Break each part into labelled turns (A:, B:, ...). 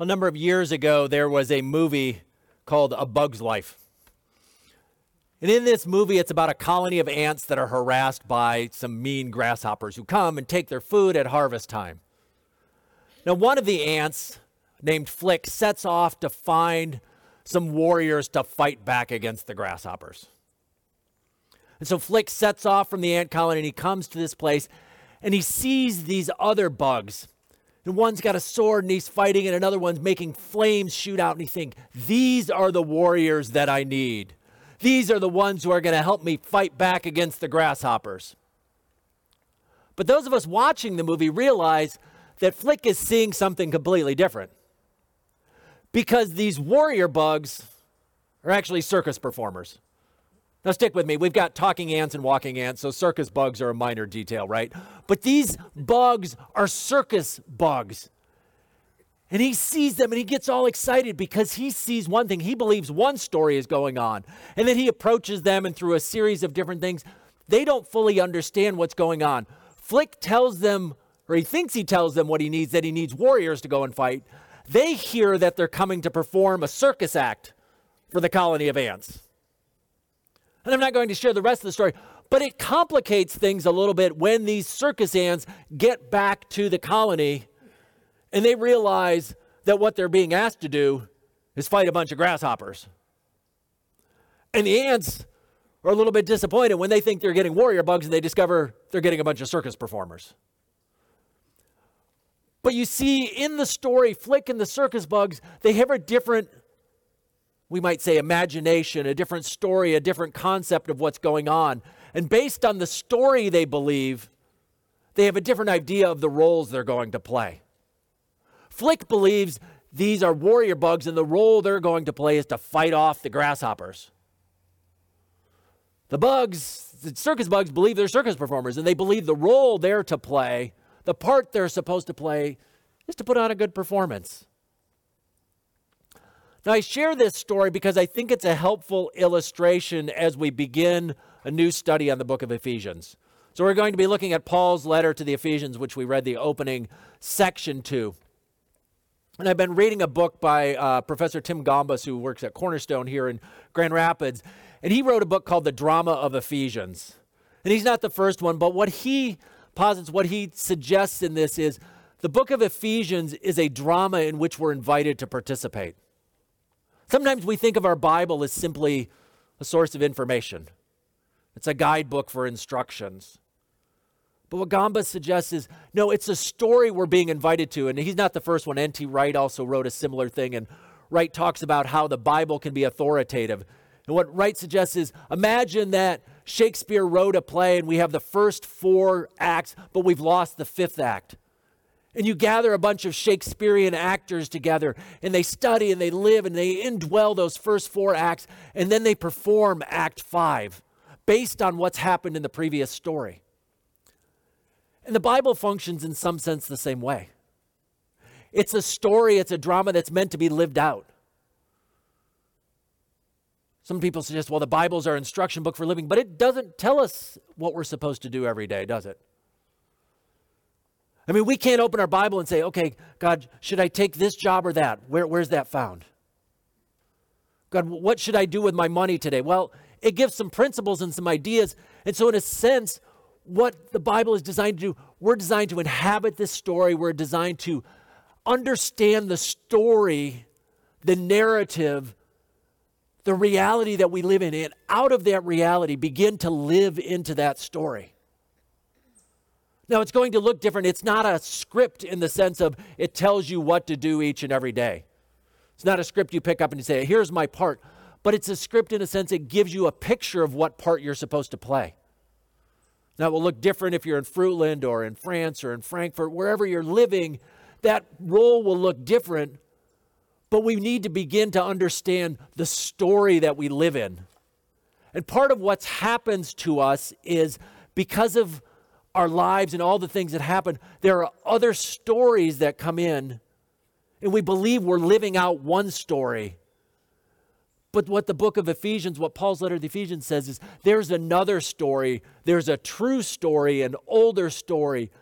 A: A number of years ago, there was a movie called A Bug's Life. And in this movie, it's about a colony of ants that are harassed by some mean grasshoppers who come and take their food at harvest time. Now, one of the ants, named Flick, sets off to find some warriors to fight back against the grasshoppers. And so Flick sets off from the ant colony and he comes to this place and he sees these other bugs and one's got a sword and he's fighting, and another one's making flames shoot out. And you think, these are the warriors that I need. These are the ones who are going to help me fight back against the grasshoppers. But those of us watching the movie realize that Flick is seeing something completely different. Because these warrior bugs are actually circus performers. Now, stick with me. We've got talking ants and walking ants, so circus bugs are a minor detail, right? But these bugs are circus bugs. And he sees them and he gets all excited because he sees one thing. He believes one story is going on. And then he approaches them, and through a series of different things, they don't fully understand what's going on. Flick tells them, or he thinks he tells them what he needs that he needs warriors to go and fight. They hear that they're coming to perform a circus act for the colony of ants. And I'm not going to share the rest of the story, but it complicates things a little bit when these circus ants get back to the colony and they realize that what they're being asked to do is fight a bunch of grasshoppers. And the ants are a little bit disappointed when they think they're getting warrior bugs and they discover they're getting a bunch of circus performers. But you see, in the story, Flick and the circus bugs, they have a different we might say, imagination, a different story, a different concept of what's going on. And based on the story they believe, they have a different idea of the roles they're going to play. Flick believes these are warrior bugs, and the role they're going to play is to fight off the grasshoppers. The bugs, the circus bugs, believe they're circus performers, and they believe the role they're to play, the part they're supposed to play, is to put on a good performance. Now, I share this story because I think it's a helpful illustration as we begin a new study on the book of Ephesians. So, we're going to be looking at Paul's letter to the Ephesians, which we read the opening section to. And I've been reading a book by uh, Professor Tim Gombis, who works at Cornerstone here in Grand Rapids. And he wrote a book called The Drama of Ephesians. And he's not the first one, but what he posits, what he suggests in this is the book of Ephesians is a drama in which we're invited to participate. Sometimes we think of our Bible as simply a source of information, it's a guidebook for instructions. But what Gombis suggests is no, it's a story we're being invited to. And he's not the first one. N.T. Wright also wrote a similar thing. And Wright talks about how the Bible can be authoritative. And what Wright suggests is imagine that Shakespeare wrote a play and we have the first four acts, but we've lost the fifth act and you gather a bunch of Shakespearean actors together and they study and they live and they indwell those first four acts and then they perform act five based on what's happened in the previous story. And the Bible functions in some sense the same way. It's a story, it's a drama that's meant to be lived out. Some people suggest, well, the Bible's our instruction book for living, but it doesn't tell us what we're supposed to do every day, does it? I mean, we can't open our Bible and say, okay, God, should I take this job or that? Where, where's that found? God, what should I do with my money today? Well, it gives some principles and some ideas. And so, in a sense, what the Bible is designed to do, we're designed to inhabit this story. We're designed to understand the story, the narrative, the reality that we live in, and out of that reality, begin to live into that story. Now, it's going to look different. It's not a script in the sense of it tells you what to do each and every day. It's not a script you pick up and you say, here's my part. But it's a script in a sense it gives you a picture of what part you're supposed to play. Now, it will look different if you're in Fruitland or in France or in Frankfurt, wherever you're living, that role will look different. But we need to begin to understand the story that we live in. And part of what happens to us is because of our lives and all the things that happen, there are other stories that come in, and we believe we're living out one story. But what the book of Ephesians, what Paul's letter to the Ephesians says is there's another story. There's a true story, an older story,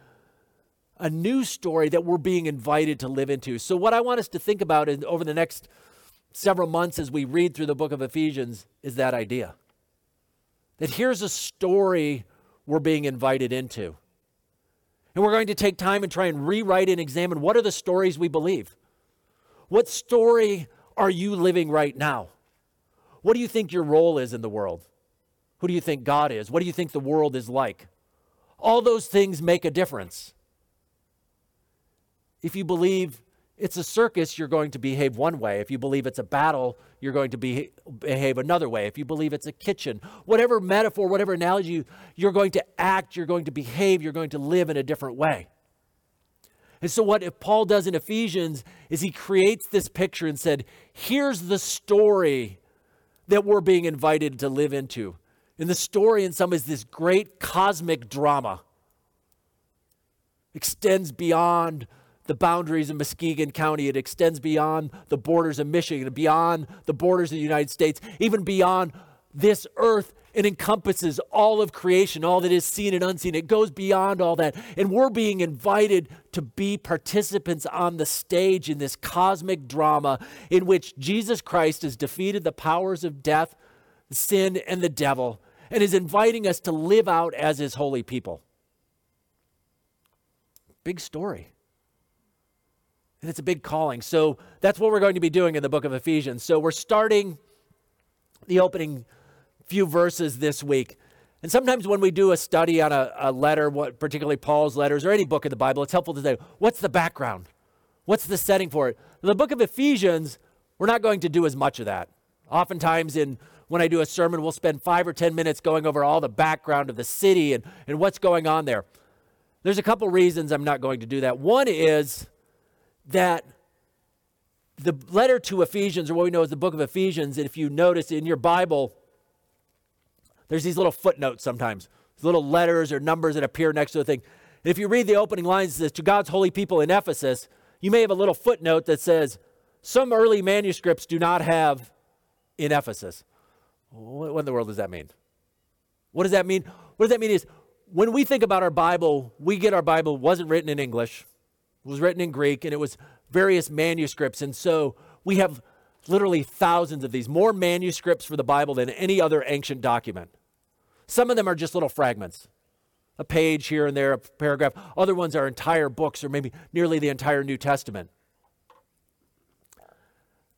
A: a new story that we're being invited to live into. So, what I want us to think about in, over the next several months as we read through the book of Ephesians is that idea that here's a story we're being invited into. And we're going to take time and try and rewrite and examine what are the stories we believe? What story are you living right now? What do you think your role is in the world? Who do you think God is? What do you think the world is like? All those things make a difference. If you believe it's a circus, you're going to behave one way. If you believe it's a battle, you're going to be, behave another way. If you believe it's a kitchen, whatever metaphor, whatever analogy, you're going to act, you're going to behave, you're going to live in a different way. And so, what if Paul does in Ephesians is he creates this picture and said, here's the story that we're being invited to live into. And the story, in some, is this great cosmic drama, extends beyond the boundaries of Muskegon County. It extends beyond the borders of Michigan, beyond the borders of the United States, even beyond this earth. It encompasses all of creation, all that is seen and unseen. It goes beyond all that. And we're being invited to be participants on the stage in this cosmic drama in which Jesus Christ has defeated the powers of death, sin, and the devil, and is inviting us to live out as his holy people. Big story. And it's a big calling. So that's what we're going to be doing in the book of Ephesians. So we're starting the opening few verses this week. And sometimes when we do a study on a, a letter, what, particularly Paul's letters or any book of the Bible, it's helpful to say, what's the background? What's the setting for it? In the book of Ephesians, we're not going to do as much of that. Oftentimes, in when I do a sermon, we'll spend five or ten minutes going over all the background of the city and, and what's going on there. There's a couple reasons I'm not going to do that. One is that the letter to Ephesians, or what we know as the book of Ephesians, and if you notice in your Bible, there's these little footnotes sometimes, little letters or numbers that appear next to the thing. And if you read the opening lines, it says, To God's holy people in Ephesus, you may have a little footnote that says, Some early manuscripts do not have in Ephesus. What in the world does that mean? What does that mean? What does that mean is when we think about our Bible, we get our Bible wasn't written in English. Was written in Greek and it was various manuscripts. And so we have literally thousands of these, more manuscripts for the Bible than any other ancient document. Some of them are just little fragments, a page here and there, a paragraph. Other ones are entire books or maybe nearly the entire New Testament.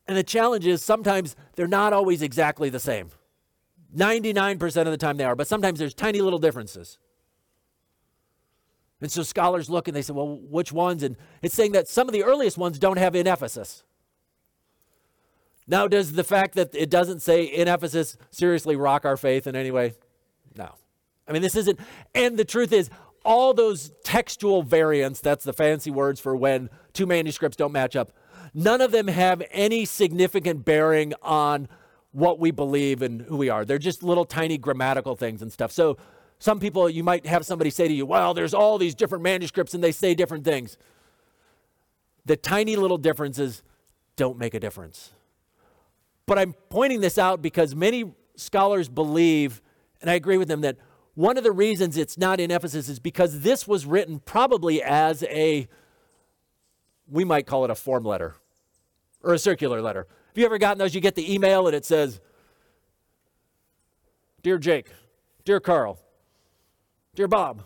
A: And the challenge is sometimes they're not always exactly the same. 99% of the time they are, but sometimes there's tiny little differences. And so scholars look and they say, well, which ones? And it's saying that some of the earliest ones don't have in Ephesus. Now, does the fact that it doesn't say in Ephesus seriously rock our faith in any way? No. I mean, this isn't, and the truth is, all those textual variants, that's the fancy words for when two manuscripts don't match up, none of them have any significant bearing on what we believe and who we are. They're just little tiny grammatical things and stuff. So some people, you might have somebody say to you, well, there's all these different manuscripts and they say different things. The tiny little differences don't make a difference. But I'm pointing this out because many scholars believe, and I agree with them, that one of the reasons it's not in Ephesus is because this was written probably as a, we might call it a form letter or a circular letter. Have you ever gotten those? You get the email and it says, Dear Jake, Dear Carl, Dear Bob.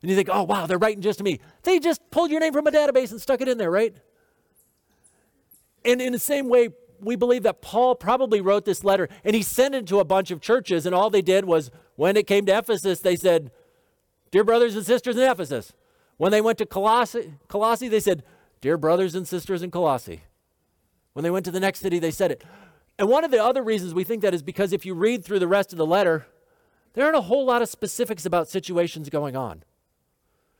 A: And you think, oh, wow, they're writing just to me. They just pulled your name from a database and stuck it in there, right? And in the same way, we believe that Paul probably wrote this letter and he sent it to a bunch of churches, and all they did was when it came to Ephesus, they said, Dear brothers and sisters in Ephesus. When they went to Colossae, Colossae, they said, Dear brothers and sisters in Colossae. When they went to the next city, they said it. And one of the other reasons we think that is because if you read through the rest of the letter, there aren't a whole lot of specifics about situations going on.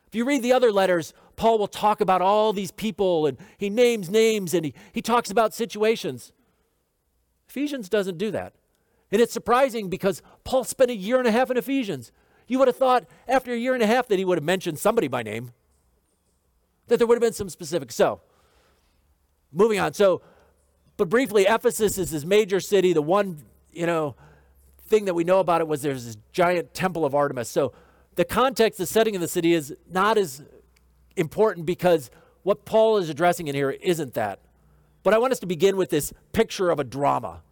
A: If you read the other letters, Paul will talk about all these people and he names names and he, he talks about situations. Ephesians doesn't do that. And it's surprising because Paul spent a year and a half in Ephesians. You would have thought after a year and a half that he would have mentioned somebody by name, that there would have been some specifics. So, moving on. So, but briefly, Ephesus is his major city, the one, you know, thing that we know about it was there's this giant temple of Artemis. So the context, the setting of the city is not as important because what Paul is addressing in here isn't that. But I want us to begin with this picture of a drama,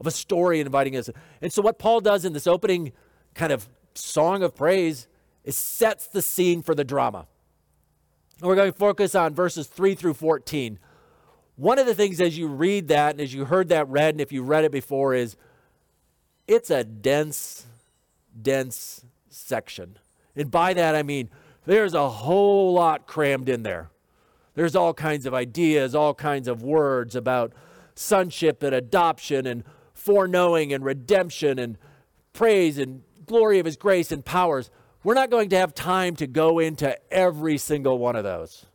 A: of a story inviting us. And so, what Paul does in this opening kind of song of praise is sets the scene for the drama. And we're going to focus on verses 3 through 14. One of the things as you read that and as you heard that read, and if you read it before, is it's a dense, dense section. And by that I mean there's a whole lot crammed in there. There's all kinds of ideas, all kinds of words about sonship and adoption and foreknowing and redemption and praise and glory of his grace and powers. We're not going to have time to go into every single one of those,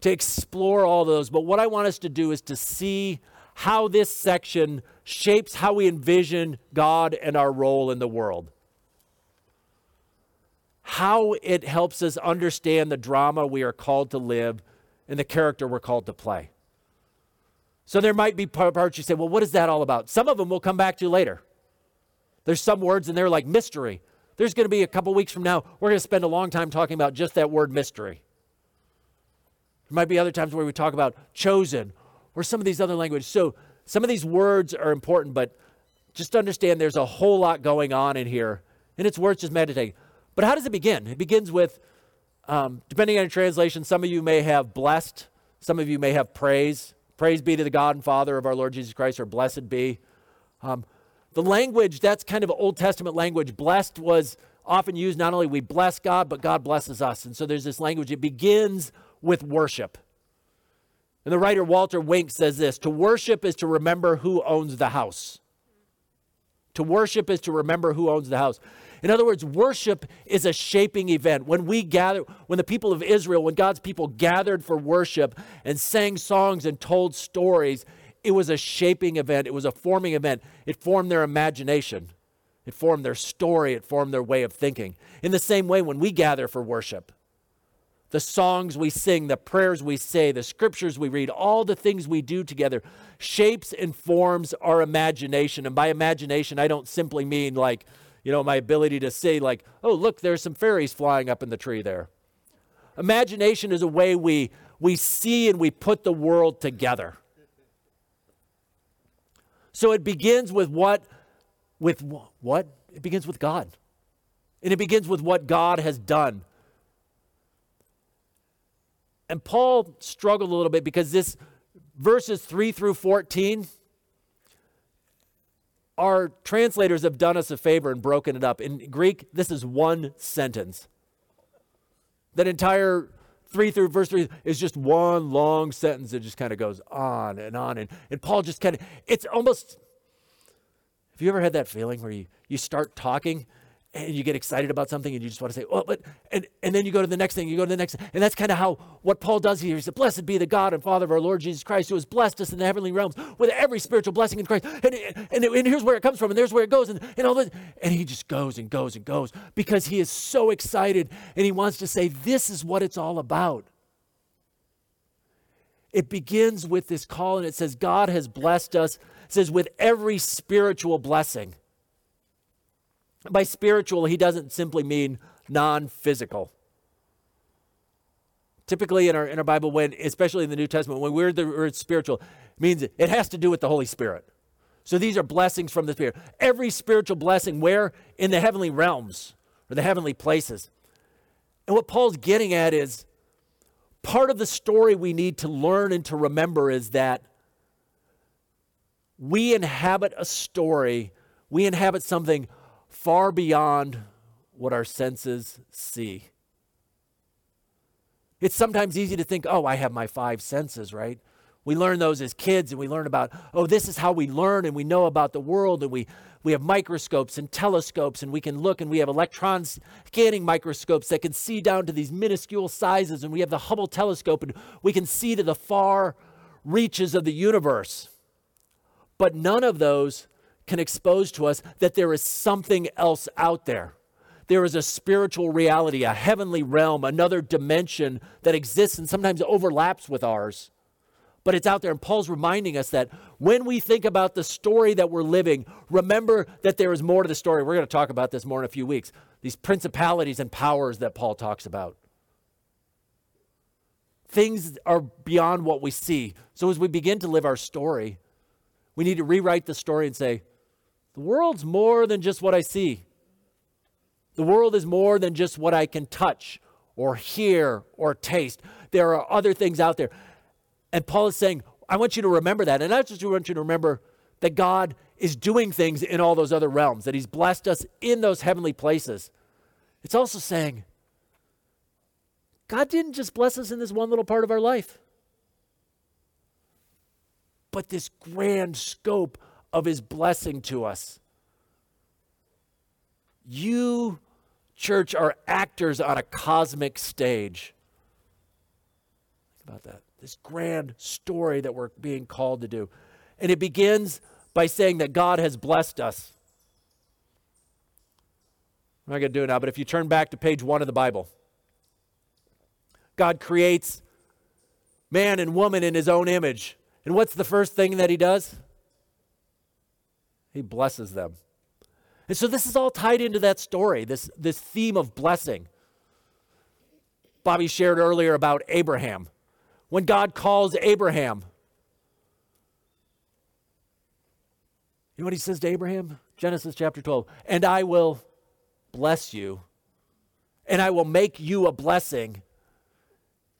A: to explore all those. But what I want us to do is to see how this section shapes how we envision God and our role in the world. How it helps us understand the drama we are called to live and the character we're called to play. So there might be parts you say, well, what is that all about? Some of them we'll come back to later. There's some words in there like mystery. There's going to be a couple weeks from now, we're going to spend a long time talking about just that word mystery. There might be other times where we talk about chosen or some of these other languages. So some of these words are important, but just understand there's a whole lot going on in here, and it's worth just meditating. But how does it begin? It begins with, um, depending on your translation, some of you may have blessed, some of you may have praise. Praise be to the God and Father of our Lord Jesus Christ, or blessed be. Um, the language, that's kind of Old Testament language. Blessed was often used not only we bless God, but God blesses us. And so there's this language. It begins with worship. And the writer Walter Wink says this To worship is to remember who owns the house. To worship is to remember who owns the house. In other words, worship is a shaping event. When we gather, when the people of Israel, when God's people gathered for worship and sang songs and told stories, it was a shaping event, it was a forming event. It formed their imagination, it formed their story, it formed their way of thinking. In the same way, when we gather for worship, the songs we sing, the prayers we say, the scriptures we read, all the things we do together shapes and forms our imagination. And by imagination, I don't simply mean like, you know, my ability to say, like, oh, look, there's some fairies flying up in the tree there. Imagination is a way we, we see and we put the world together. So it begins with what? With what? It begins with God. And it begins with what God has done. And Paul struggled a little bit because this verses 3 through 14 our translators have done us a favor and broken it up. In Greek, this is one sentence. That entire 3 through verse 3 is just one long sentence that just kind of goes on and on. And, and Paul just kind of, it's almost, have you ever had that feeling where you, you start talking and you get excited about something and you just want to say, well, but, and, and then you go to the next thing, you go to the next, and that's kind of how, what Paul does here. He said, blessed be the God and Father of our Lord Jesus Christ, who has blessed us in the heavenly realms with every spiritual blessing in Christ. And, and, and here's where it comes from, and there's where it goes, and, and all this. And he just goes and goes and goes because he is so excited and he wants to say, this is what it's all about. It begins with this call, and it says, God has blessed us, it says, with every spiritual blessing. By spiritual, he doesn't simply mean non physical. Typically in our, in our Bible, when, especially in the New Testament, when we're the word spiritual, means it has to do with the Holy Spirit. So these are blessings from the Spirit. Every spiritual blessing, where? In the heavenly realms or the heavenly places. And what Paul's getting at is part of the story we need to learn and to remember is that we inhabit a story, we inhabit something far beyond what our senses see. It's sometimes easy to think, oh, I have my five senses, right? We learn those as kids and we learn about, oh, this is how we learn and we know about the world and we, we have microscopes and telescopes and we can look and we have electron scanning microscopes that can see down to these minuscule sizes and we have the Hubble telescope and we can see to the far reaches of the universe. But none of those can expose to us that there is something else out there. There is a spiritual reality, a heavenly realm, another dimension that exists and sometimes overlaps with ours. But it's out there. And Paul's reminding us that when we think about the story that we're living, remember that there is more to the story. We're going to talk about this more in a few weeks. These principalities and powers that Paul talks about. Things are beyond what we see. So as we begin to live our story, we need to rewrite the story and say, the world's more than just what I see. The world is more than just what I can touch or hear or taste. There are other things out there. And Paul is saying, I want you to remember that. And I just want you to remember that God is doing things in all those other realms, that He's blessed us in those heavenly places. It's also saying, God didn't just bless us in this one little part of our life, but this grand scope of His blessing to us. You, church, are actors on a cosmic stage. Think about that. This grand story that we're being called to do. And it begins by saying that God has blessed us. I'm not going to do it now, but if you turn back to page one of the Bible, God creates man and woman in his own image. And what's the first thing that he does? He blesses them. And so this is all tied into that story, this, this theme of blessing. Bobby shared earlier about Abraham. When God calls Abraham, you know what he says to Abraham? Genesis chapter 12. And I will bless you, and I will make you a blessing,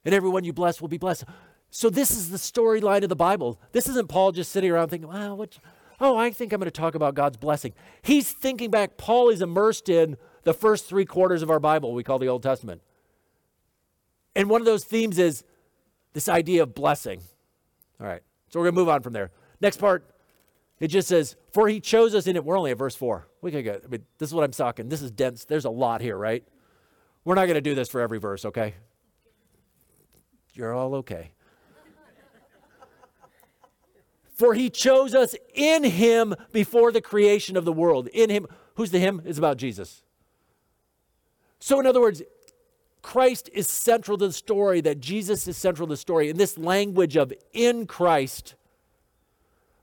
A: and everyone you bless will be blessed. So this is the storyline of the Bible. This isn't Paul just sitting around thinking, well, what oh, I think I'm going to talk about God's blessing. He's thinking back. Paul is immersed in the first three quarters of our Bible, we call the Old Testament. And one of those themes is this idea of blessing. All right, so we're going to move on from there. Next part, it just says, For he chose us in it. We're only at verse 4. We can go, I mean, this is what I'm talking. This is dense. There's a lot here, right? We're not going to do this for every verse, okay? You're all okay. For he chose us in him before the creation of the world. In him. Who's the him? Is about Jesus. So, in other words, Christ is central to the story, that Jesus is central to the story. And this language of in Christ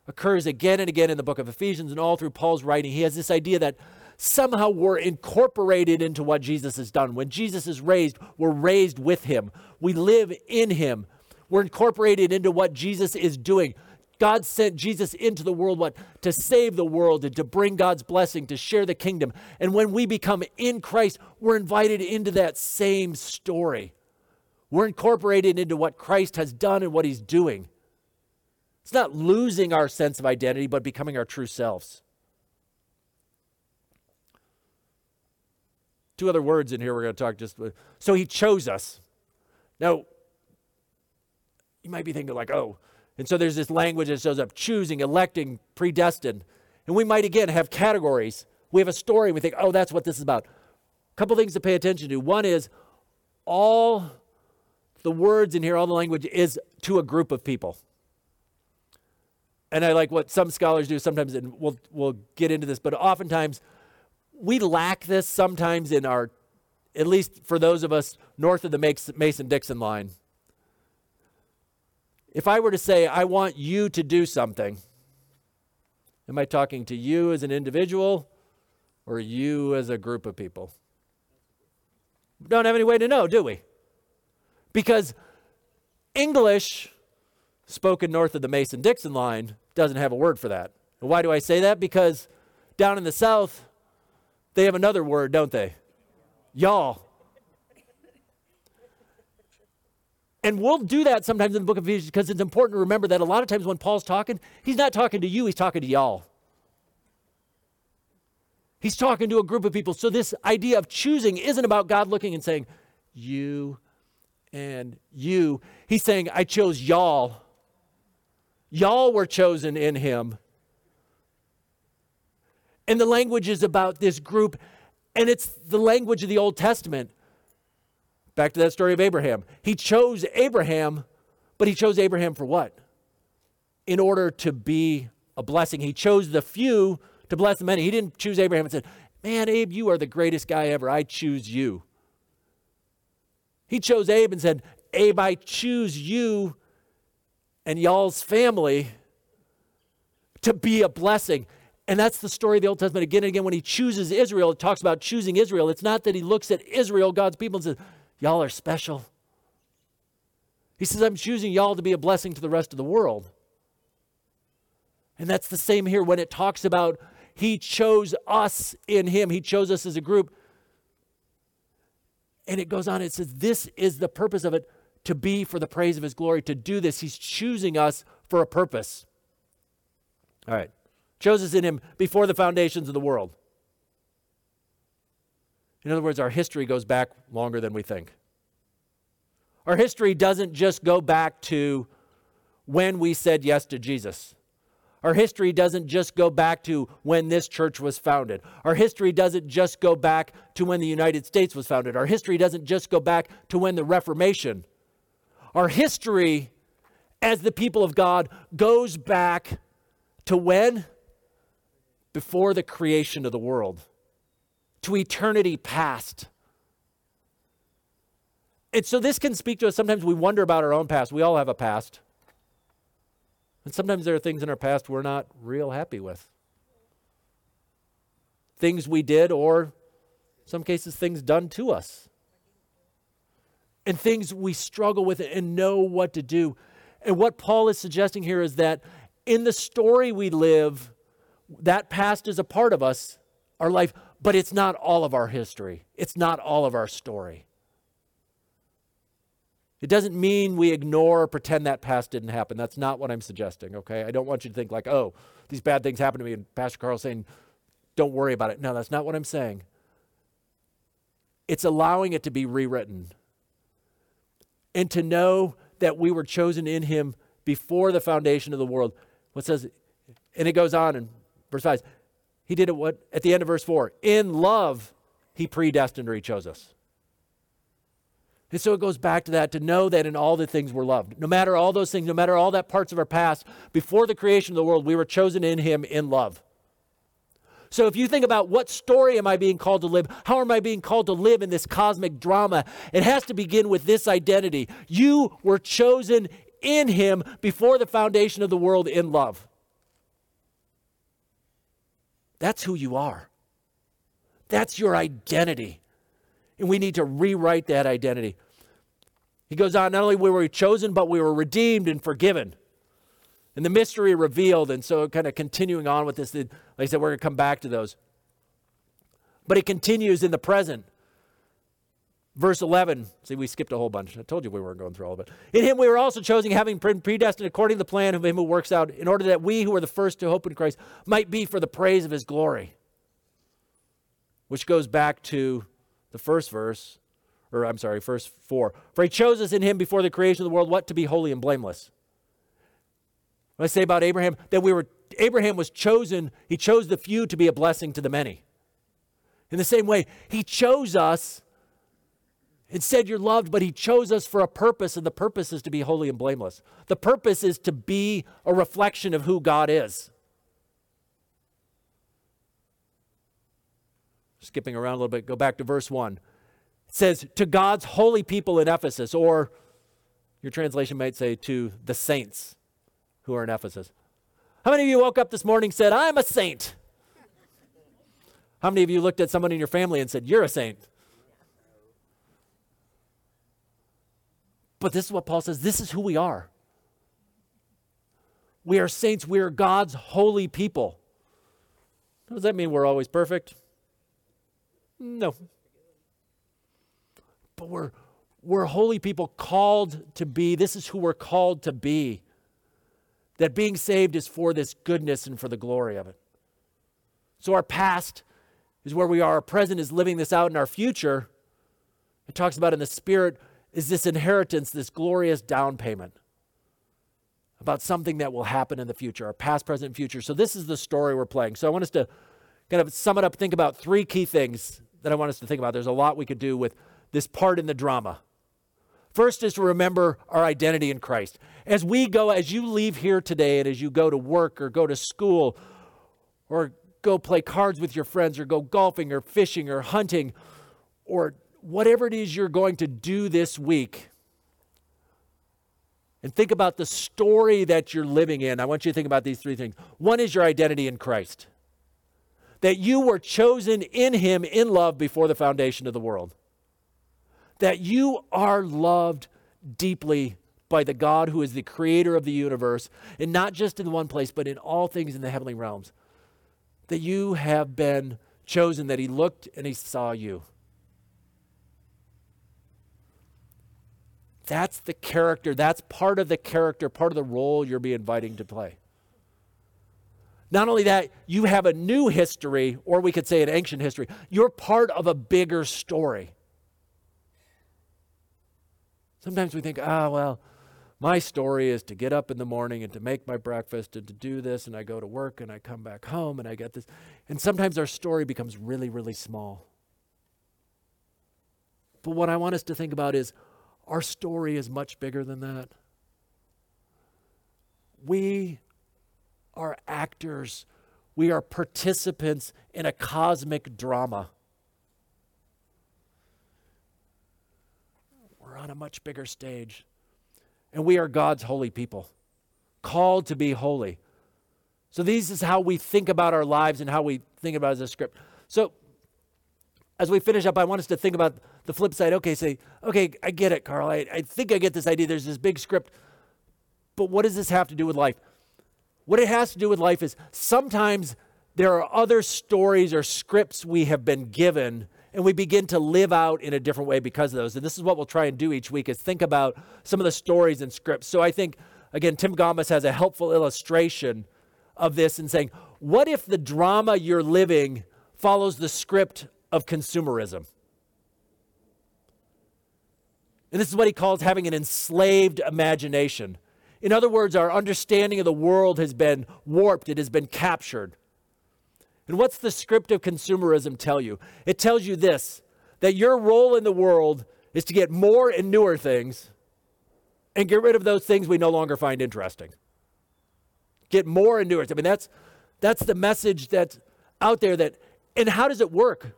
A: occurs again and again in the book of Ephesians and all through Paul's writing. He has this idea that somehow we're incorporated into what Jesus has done. When Jesus is raised, we're raised with him, we live in him. We're incorporated into what Jesus is doing. God sent Jesus into the world what to save the world and to bring God's blessing to share the kingdom. And when we become in Christ, we're invited into that same story. We're incorporated into what Christ has done and what he's doing. It's not losing our sense of identity, but becoming our true selves. Two other words in here we're going to talk just so he chose us. Now, you might be thinking like, "Oh, and so there's this language that shows up choosing, electing, predestined. And we might again have categories. We have a story we think, oh, that's what this is about. A couple things to pay attention to. One is all the words in here, all the language is to a group of people. And I like what some scholars do sometimes, and we'll, we'll get into this, but oftentimes we lack this sometimes in our, at least for those of us north of the Mason Dixon line. If I were to say, I want you to do something, am I talking to you as an individual or you as a group of people? Don't have any way to know, do we? Because English, spoken north of the Mason Dixon line, doesn't have a word for that. Why do I say that? Because down in the South, they have another word, don't they? Y'all. And we'll do that sometimes in the book of Ephesians because it's important to remember that a lot of times when Paul's talking, he's not talking to you, he's talking to y'all. He's talking to a group of people. So, this idea of choosing isn't about God looking and saying, you and you. He's saying, I chose y'all. Y'all were chosen in him. And the language is about this group, and it's the language of the Old Testament. Back to that story of Abraham. He chose Abraham, but he chose Abraham for what? In order to be a blessing. He chose the few to bless the many. He didn't choose Abraham and said, Man, Abe, you are the greatest guy ever. I choose you. He chose Abe and said, Abe, I choose you and y'all's family to be a blessing. And that's the story of the Old Testament. Again and again, when he chooses Israel, it talks about choosing Israel. It's not that he looks at Israel, God's people, and says, Y'all are special. He says, I'm choosing y'all to be a blessing to the rest of the world. And that's the same here when it talks about He chose us in Him, He chose us as a group. And it goes on, it says, This is the purpose of it to be for the praise of His glory, to do this. He's choosing us for a purpose. All right. Chose us in Him before the foundations of the world. In other words, our history goes back longer than we think. Our history doesn't just go back to when we said yes to Jesus. Our history doesn't just go back to when this church was founded. Our history doesn't just go back to when the United States was founded. Our history doesn't just go back to when the Reformation. Our history as the people of God goes back to when? Before the creation of the world, to eternity past. And so this can speak to us. Sometimes we wonder about our own past. We all have a past. And sometimes there are things in our past we're not real happy with. Things we did, or some cases, things done to us. And things we struggle with and know what to do. And what Paul is suggesting here is that in the story we live, that past is a part of us, our life, but it's not all of our history. It's not all of our story. It doesn't mean we ignore or pretend that past didn't happen. That's not what I'm suggesting, okay? I don't want you to think like, oh, these bad things happened to me, and Pastor Carl's saying, don't worry about it. No, that's not what I'm saying. It's allowing it to be rewritten and to know that we were chosen in Him before the foundation of the world. What says, and it goes on in verse 5, He did it what? At the end of verse 4, in love, He predestined or He chose us. And so it goes back to that to know that in all the things we're loved. No matter all those things, no matter all that parts of our past, before the creation of the world, we were chosen in Him in love. So if you think about what story am I being called to live, how am I being called to live in this cosmic drama, it has to begin with this identity. You were chosen in Him before the foundation of the world in love. That's who you are. That's your identity. And we need to rewrite that identity. He goes on, not only were we chosen, but we were redeemed and forgiven. And the mystery revealed. And so, kind of continuing on with this, like I said, we're going to come back to those. But it continues in the present. Verse 11. See, we skipped a whole bunch. I told you we weren't going through all of it. In him we were also chosen, having been predestined according to the plan of him who works out, in order that we who are the first to hope in Christ might be for the praise of his glory. Which goes back to the first verse, or I'm sorry, verse 4. For he chose us in him before the creation of the world, what? To be holy and blameless. What I say about Abraham, that we were, Abraham was chosen, he chose the few to be a blessing to the many. In the same way, he chose us and said you're loved, but he chose us for a purpose, and the purpose is to be holy and blameless. The purpose is to be a reflection of who God is. skipping around a little bit, go back to verse 1. It says, To God's holy people in Ephesus, or your translation might say, To the saints who are in Ephesus. How many of you woke up this morning and said, I'm a saint? How many of you looked at someone in your family and said, You're a saint? But this is what Paul says this is who we are. We are saints. We are God's holy people. Does that mean we're always perfect? No. But we're, we're holy people called to be. This is who we're called to be. That being saved is for this goodness and for the glory of it. So our past is where we are. Our present is living this out, and our future, it talks about in the Spirit, is this inheritance, this glorious down payment about something that will happen in the future, our past, present, future. So this is the story we're playing. So I want us to kind of sum it up, think about three key things that I want us to think about. There's a lot we could do with this part in the drama. First is to remember our identity in Christ. As we go, as you leave here today and as you go to work or go to school or go play cards with your friends or go golfing or fishing or hunting or whatever it is you're going to do this week, and think about the story that you're living in. I want you to think about these three things. One is your identity in Christ that you were chosen in him in love before the foundation of the world. That you are loved deeply by the God who is the creator of the universe, and not just in one place, but in all things in the heavenly realms. That you have been chosen, that He looked and He saw you. That's the character. That's part of the character, part of the role you're being inviting to play. Not only that, you have a new history, or we could say an ancient history. You're part of a bigger story. Sometimes we think, ah, oh, well, my story is to get up in the morning and to make my breakfast and to do this, and I go to work and I come back home and I get this. And sometimes our story becomes really, really small. But what I want us to think about is our story is much bigger than that. We are actors, we are participants in a cosmic drama. We're on a much bigger stage. And we are God's holy people, called to be holy. So, this is how we think about our lives and how we think about a script. So, as we finish up, I want us to think about the flip side. Okay, say, okay, I get it, Carl. I, I think I get this idea. There's this big script. But what does this have to do with life? What it has to do with life is sometimes there are other stories or scripts we have been given and we begin to live out in a different way because of those. And this is what we'll try and do each week is think about some of the stories and scripts. So I think again Tim Gombis has a helpful illustration of this and saying, what if the drama you're living follows the script of consumerism? And this is what he calls having an enslaved imagination. In other words, our understanding of the world has been warped, it has been captured. And what's the script of consumerism tell you? It tells you this that your role in the world is to get more and newer things and get rid of those things we no longer find interesting. Get more and newer. I mean, that's that's the message that's out there that and how does it work?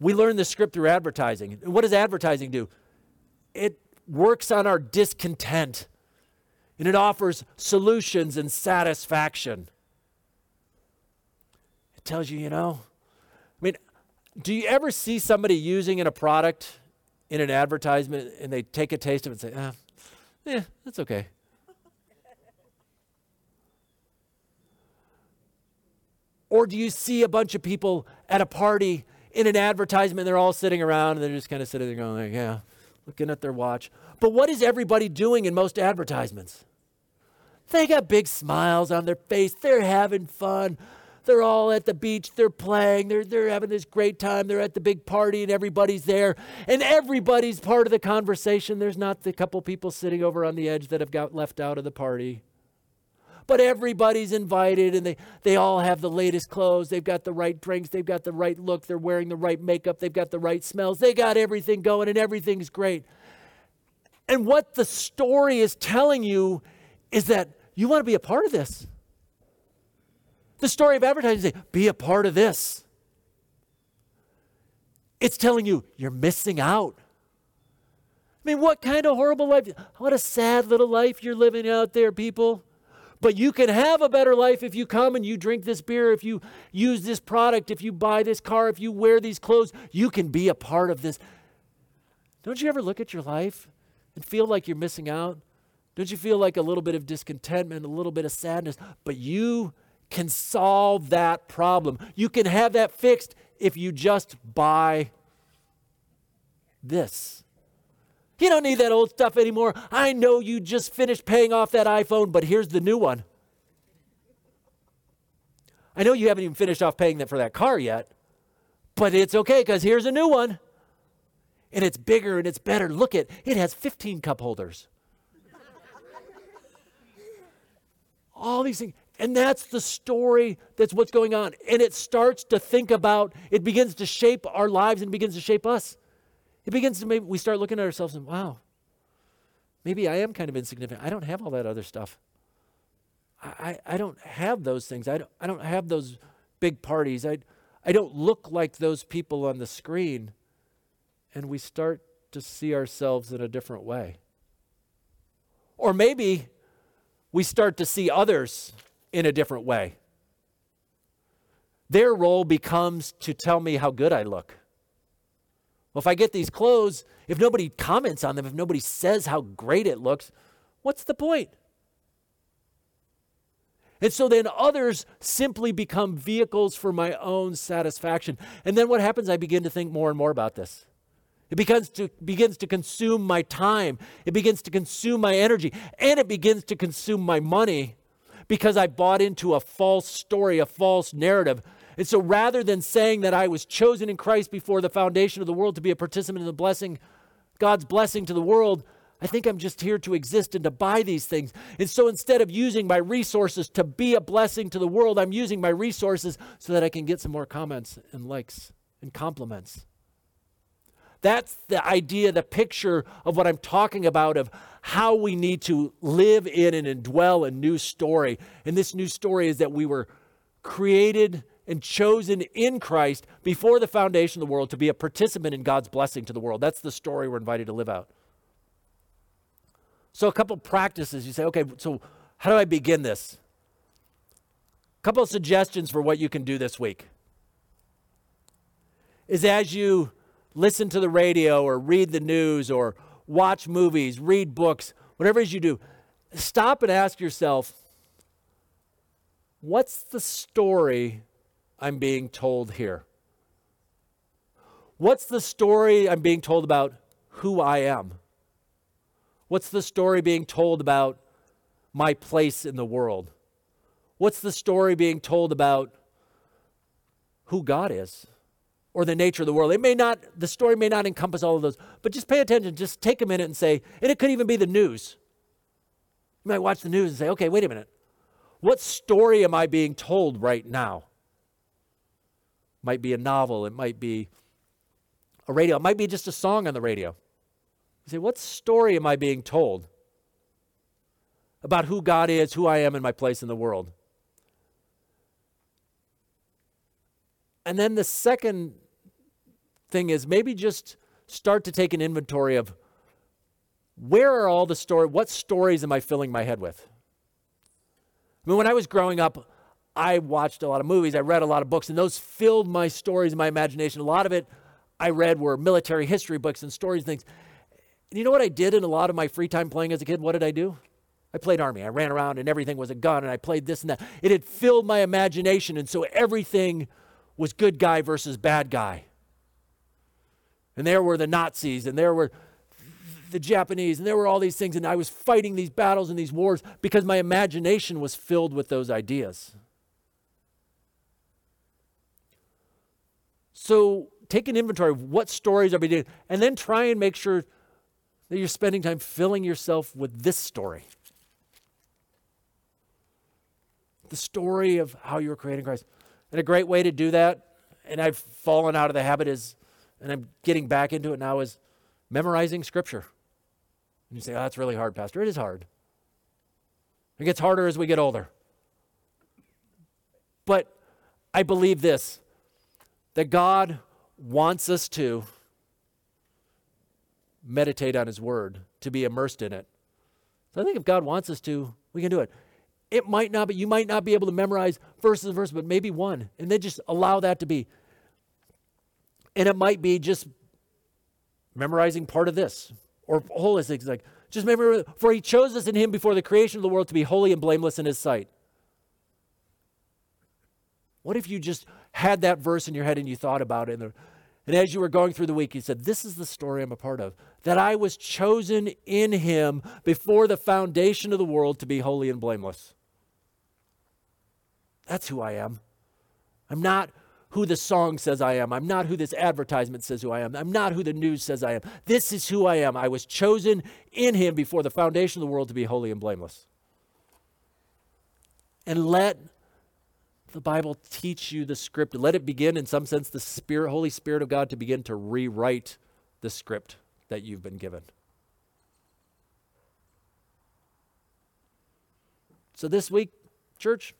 A: We learn the script through advertising. And what does advertising do? It works on our discontent and it offers solutions and satisfaction. It tells you, you know, I mean, do you ever see somebody using in a product in an advertisement and they take a taste of it and say, ah, yeah, that's okay? Or do you see a bunch of people at a party in an advertisement, they're all sitting around and they're just kind of sitting there going, like, yeah, looking at their watch. But what is everybody doing in most advertisements? They got big smiles on their face. They're having fun. They're all at the beach. They're playing. They're, they're having this great time. They're at the big party and everybody's there. And everybody's part of the conversation. There's not the couple people sitting over on the edge that have got left out of the party. But everybody's invited and they, they all have the latest clothes. They've got the right drinks. They've got the right look. They're wearing the right makeup. They've got the right smells. They got everything going and everything's great. And what the story is telling you is that you want to be a part of this. The story of advertising say, be a part of this. It's telling you you're missing out. I mean, what kind of horrible life? What a sad little life you're living out there, people. But you can have a better life if you come and you drink this beer, if you use this product, if you buy this car, if you wear these clothes. You can be a part of this. Don't you ever look at your life and feel like you're missing out? Don't you feel like a little bit of discontentment, a little bit of sadness? But you can solve that problem. You can have that fixed if you just buy this. You don't need that old stuff anymore. I know you just finished paying off that iPhone, but here's the new one. I know you haven't even finished off paying that for that car yet, but it's okay because here's a new one. And it's bigger and it's better. Look at it it has 15 cup holders. all these things. And that's the story that's what's going on. And it starts to think about, it begins to shape our lives and begins to shape us. It begins to maybe we start looking at ourselves and wow, maybe I am kind of insignificant. I don't have all that other stuff. I, I, I don't have those things. I don't, I don't have those big parties. I, I don't look like those people on the screen. And we start to see ourselves in a different way. Or maybe we start to see others in a different way. Their role becomes to tell me how good I look. Well, if I get these clothes, if nobody comments on them, if nobody says how great it looks, what's the point? And so then others simply become vehicles for my own satisfaction. And then what happens? I begin to think more and more about this. It begins to, begins to consume my time. It begins to consume my energy. And it begins to consume my money because I bought into a false story, a false narrative. And so rather than saying that I was chosen in Christ before the foundation of the world to be a participant in the blessing, God's blessing to the world, I think I'm just here to exist and to buy these things. And so instead of using my resources to be a blessing to the world, I'm using my resources so that I can get some more comments and likes and compliments. That's the idea, the picture of what I'm talking about of how we need to live in and indwell a new story. And this new story is that we were created and chosen in Christ before the foundation of the world to be a participant in God's blessing to the world. That's the story we're invited to live out. So, a couple practices. You say, okay, so how do I begin this? A couple suggestions for what you can do this week is as you listen to the radio or read the news or watch movies, read books, whatever it is you do, stop and ask yourself, what's the story I'm being told here? What's the story I'm being told about who I am? What's the story being told about my place in the world? What's the story being told about who God is or the nature of the world? It may not, the story may not encompass all of those, but just pay attention. Just take a minute and say, and it could even be the news. You might watch the news and say, okay, wait a minute. What story am I being told right now? Might be a novel, it might be a radio, it might be just a song on the radio. You say, what story am I being told about who God is, who I am, and my place in the world? And then the second thing is maybe just start to take an inventory of where are all the story what stories am I filling my head with? I mean, when I was growing up, I watched a lot of movies, I read a lot of books, and those filled my stories and my imagination. A lot of it I read were military history books and stories and things. And you know what I did in a lot of my free time playing as a kid? What did I do? I played Army. I ran around and everything was a gun and I played this and that. It had filled my imagination. And so everything was good guy versus bad guy. And there were the Nazis and there were the Japanese and there were all these things. And I was fighting these battles and these wars because my imagination was filled with those ideas. So take an inventory of what stories are being doing and then try and make sure that you're spending time filling yourself with this story. The story of how you were created in Christ. And a great way to do that, and I've fallen out of the habit is, and I'm getting back into it now, is memorizing scripture. And you say, oh, that's really hard, Pastor. It is hard. It gets harder as we get older. But I believe this that God wants us to meditate on His Word, to be immersed in it. So I think if God wants us to, we can do it. It might not, but you might not be able to memorize verses and verses, but maybe one, and then just allow that to be. And it might be just memorizing part of this or whole things like just remember for he chose us in him before the creation of the world to be holy and blameless in his sight what if you just had that verse in your head and you thought about it and and as you were going through the week, you said, This is the story I'm a part of. That I was chosen in him before the foundation of the world to be holy and blameless. That's who I am. I'm not who the song says I am. I'm not who this advertisement says who I am. I'm not who the news says I am. This is who I am. I was chosen in him before the foundation of the world to be holy and blameless. And let the Bible teach you the script. Let it begin, in some sense, the Spirit, Holy Spirit of God to begin to rewrite the script that you've been given. So this week, church,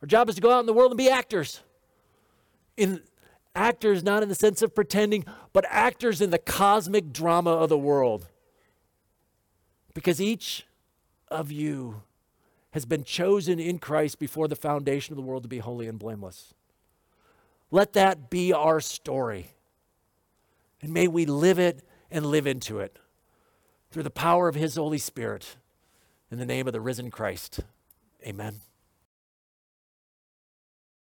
A: our job is to go out in the world and be actors. In actors not in the sense of pretending, but actors in the cosmic drama of the world. Because each of you has been chosen in Christ before the foundation of the world to be holy and blameless. Let that be our story. And may we live it and live into it. through the power of His Holy Spirit. In the name of the risen Christ, amen.